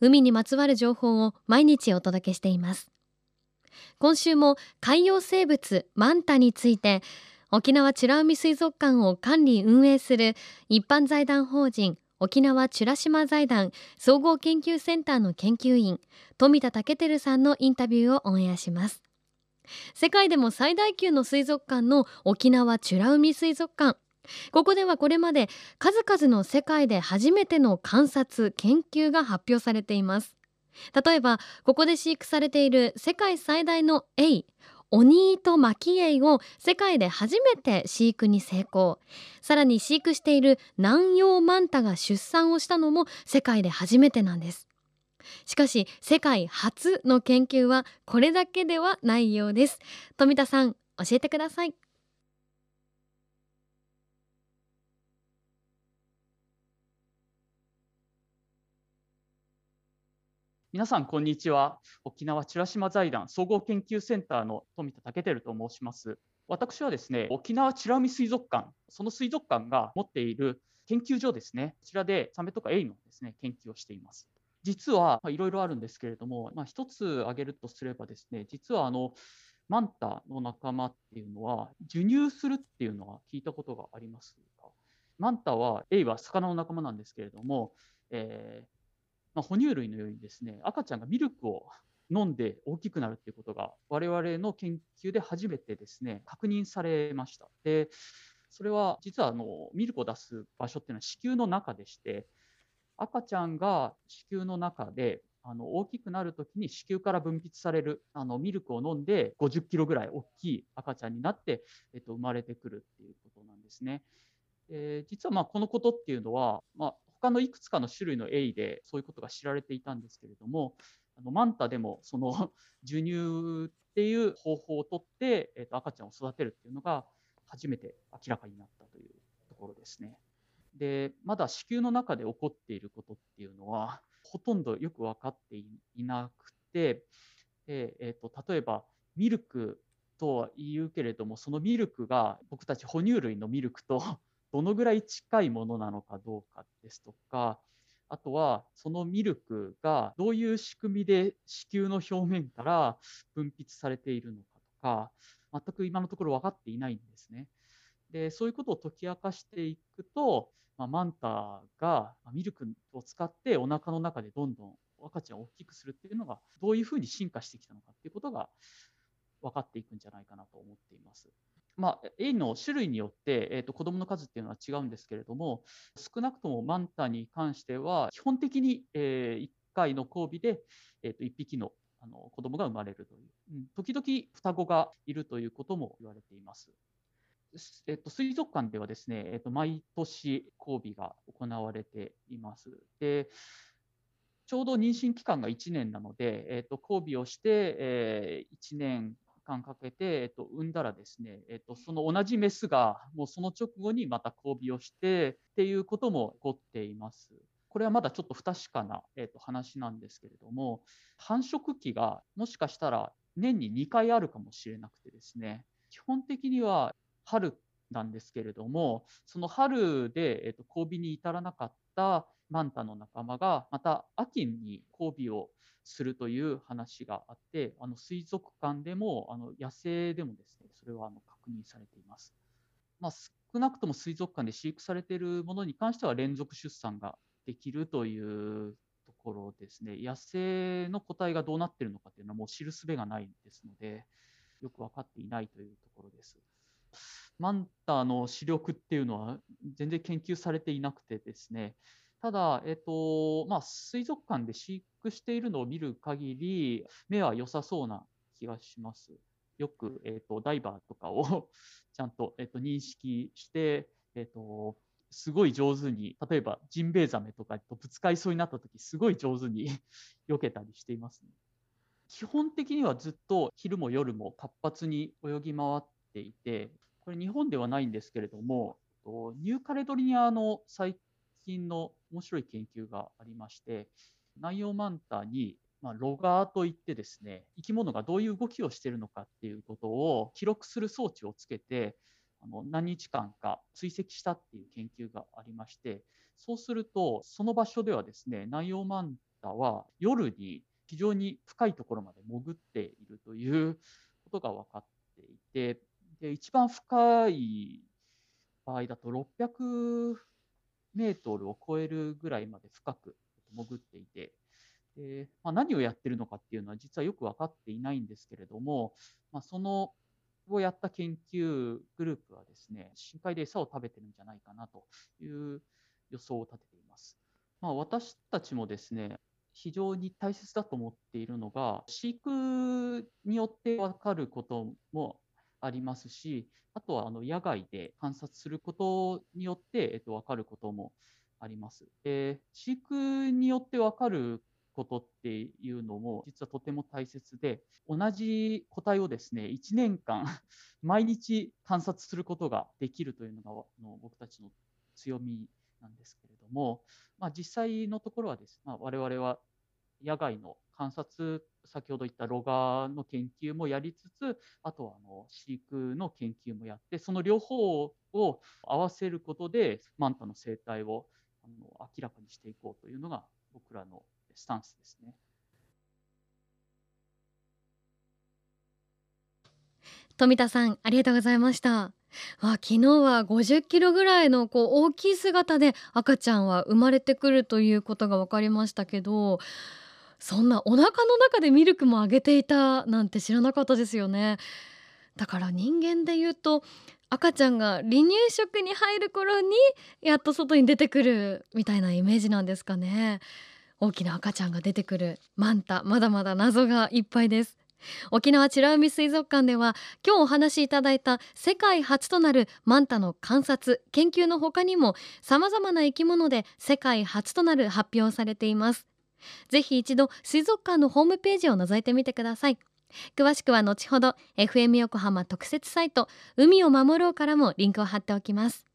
海にまつわる情報を毎日お届けしています。今週も海洋生物マンタについて沖縄美ら海水族館を管理運営する一般財団法人沖縄美ら島財団総合研究センターの研究員富田武輝さんのインタビューをオンエアします。世界でも最大級の水族館の沖縄美ら海水族館ここではこれまで数々の世界で初めての観察研究が発表されています。例えばここで飼育されている世界最大のエイオニートマキエイを世界で初めて飼育に成功。さらに飼育している南洋マンタが出産をしたのも世界で初めてなんです。しかし世界初の研究はこれだけではないようです。富田さん教えてください。皆さんこんにちは。沖縄美ら島財団総合研究センターの富田武輝と申します。私はですね沖縄美ら海水族館その水族館が持っている研究所ですね。こちらでサメとかエイのですね研究をしています。実はいろいろあるんですけれども、まあ、一つ挙げるとすればですね実はあのマンタの仲間っていうのは授乳するっていうのは聞いたことがありますかマンタはエイは魚の仲間なんですけれども、えーまあ、哺乳類のようにですね赤ちゃんがミルクを飲んで大きくなるっていうことが我々の研究で初めてですね確認されました。でそれは実はあのミルクを出す場所っていうのは子宮の中でして赤ちゃんが子宮の中であの大きくなるときに子宮から分泌されるあのミルクを飲んで50キロぐらい大きい赤ちゃんになって、えっと、生まれてくるっていうことなんですね。えー、実はまあこのことっていうのは、まあ、他のいくつかの種類のエイでそういうことが知られていたんですけれども、あのマンタでもその 授乳っていう方法をとって、えー、と赤ちゃんを育てるっていうのが初めて明らかになったというところですね。で、まだ子宮の中で起こっていることっていうのは、ほとんどよく分かっていなくて、えーと例えばミルクとは言うけれども、そのミルクが僕たち哺乳類のミルクとどのぐらい近いものなのかどうかですとか、あとはそのミルクがどういう仕組みで子宮の表面から分泌されているのかとか、全く今のところ分かっていないんですね。でそういうことを解き明かしていくと、まあ、マンタがミルクを使ってお腹の中でどんどん赤ちゃんを大きくするっていうのがどういうふうに進化してきたのかっていうことが分かっていくんじゃないかなと思っています。まあ、エイの種類によって、えーと、子どもの数っていうのは違うんですけれども、少なくともマンタに関しては、基本的に、えー、1回の交尾で、えーと、1匹のあの子どもが生まれるという、うん、時々双子がいるということも言われています。えっと、水族館ではですね、えっと、毎年交尾が行われています。でちょうど妊娠期間が1年なので、えっと、交尾をして、えー、1年間かけて、えっと、産んだらですね、えっと、その同じメスがもうその直後にまた交尾をしてっていうことも起こっています。これはまだちょっと不確かな、えっと、話なんですけれども、繁殖期がもしかしたら年に2回あるかもしれなくてですね、基本的には春なんですけれども、その春で、えっと、交尾に至らなかったマンタの仲間が、また秋に交尾をするという話があって、あの水族館でもあの野生でもですね、それはあの確認されています。まあ、少なくとも水族館で飼育されているものに関しては連続出産ができるというところですね。野生の個体がどうなっているのかというのはもう知るすべがないですので、よく分かっていないというところです。マンタの視力っていうのは全然研究されていなくてですね、ただ、えっとまあ、水族館で飼育しているのを見る限り、目は良さそうな気がします。よく、えっと、ダイバーとかを ちゃんと、えっと、認識して、えっと、すごい上手に、例えばジンベエザメとかとぶつかりそうになったとき、すごい上手に 避けたりしていますね。基本的にはずっと昼も夜も活発に泳ぎ回っていて、これ日本ではないんですけれども、ニューカレドニアの最近の面白い研究がありまして、ナイオマンタに、まあ、ロガーといってですね、生き物がどういう動きをしているのかっていうことを記録する装置をつけて、あの何日間か追跡したっていう研究がありまして、そうすると、その場所ではですね、ナイオマンタは夜に非常に深いところまで潜っているということが分かっていて、で一番深い場合だと600メートルを超えるぐらいまで深く潜っていて、でまあ、何をやってるのかっていうのは実はよく分かっていないんですけれども、まあ、そのをやった研究グループはですね、深海で餌を食べてるんじゃないかなという予想を立てています。まあ、私たちもですね、非常に大切だと思っているのが、飼育によって分かることもありますし、あとはあの野外で観察することによって、えっと、分かることもあります。で飼育によって分かることっていうのも実はとても大切で、同じ個体をですね、1年間 毎日観察することができるというのがの僕たちの強みなんですけれども、まあ、実際のところはです、まあ、我々は野外の観察、先ほど言ったロガーの研究もやりつつ、あとはあの飼育の研究もやって、その両方を合わせることで、マンタの生態をあの明らかにしていこうというのが僕らのスタンスですね。富田さんありがとうございましたあ昨日は50キロぐらいのこう大きい姿で赤ちゃんは生まれてくるということが分かりましたけどそんなお腹の中でミルクもあげていたなんて知らなかったですよね。だから人間で言うと赤ちゃんが離乳食に入る頃にやっと外に出てくるみたいなイメージなんですかね。大きな赤ちゃんが出てくるマンタまだまだ謎がいっぱいです。沖縄美ら海水族館では今日お話しいただいた世界初となるマンタの観察研究の他にも様々な生き物で世界初となる発表されています。ぜひ一度水族館のホームページを覗いてみてください。詳しくは後ほど FM 横浜特設サイト海を守ろうからもリンクを貼っておきます。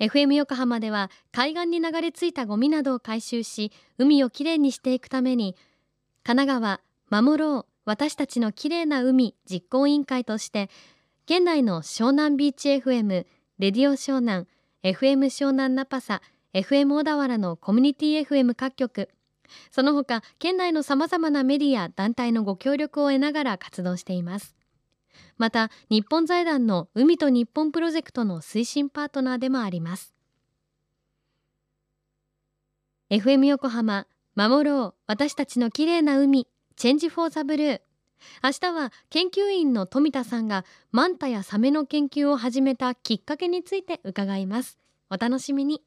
FM 横浜では海岸に流れ着いたゴミなどを回収し海をきれいにしていくために神奈川守ろう私たちのきれいな海実行委員会として県内の湘南ビーチ FM レディオ湘南 FM 湘南ナパサ FM 小田原のコミュニティ FM 各局。その他県内のさまざまなメディア団体のご協力を得ながら活動しています。また日本財団の海と日本プロジェクトの推進パートナーでもあります。FM 横浜守ろう私たちの綺麗な海チェンジフォーザブルー。明日は研究員の富田さんがマンタやサメの研究を始めたきっかけについて伺います。お楽しみに。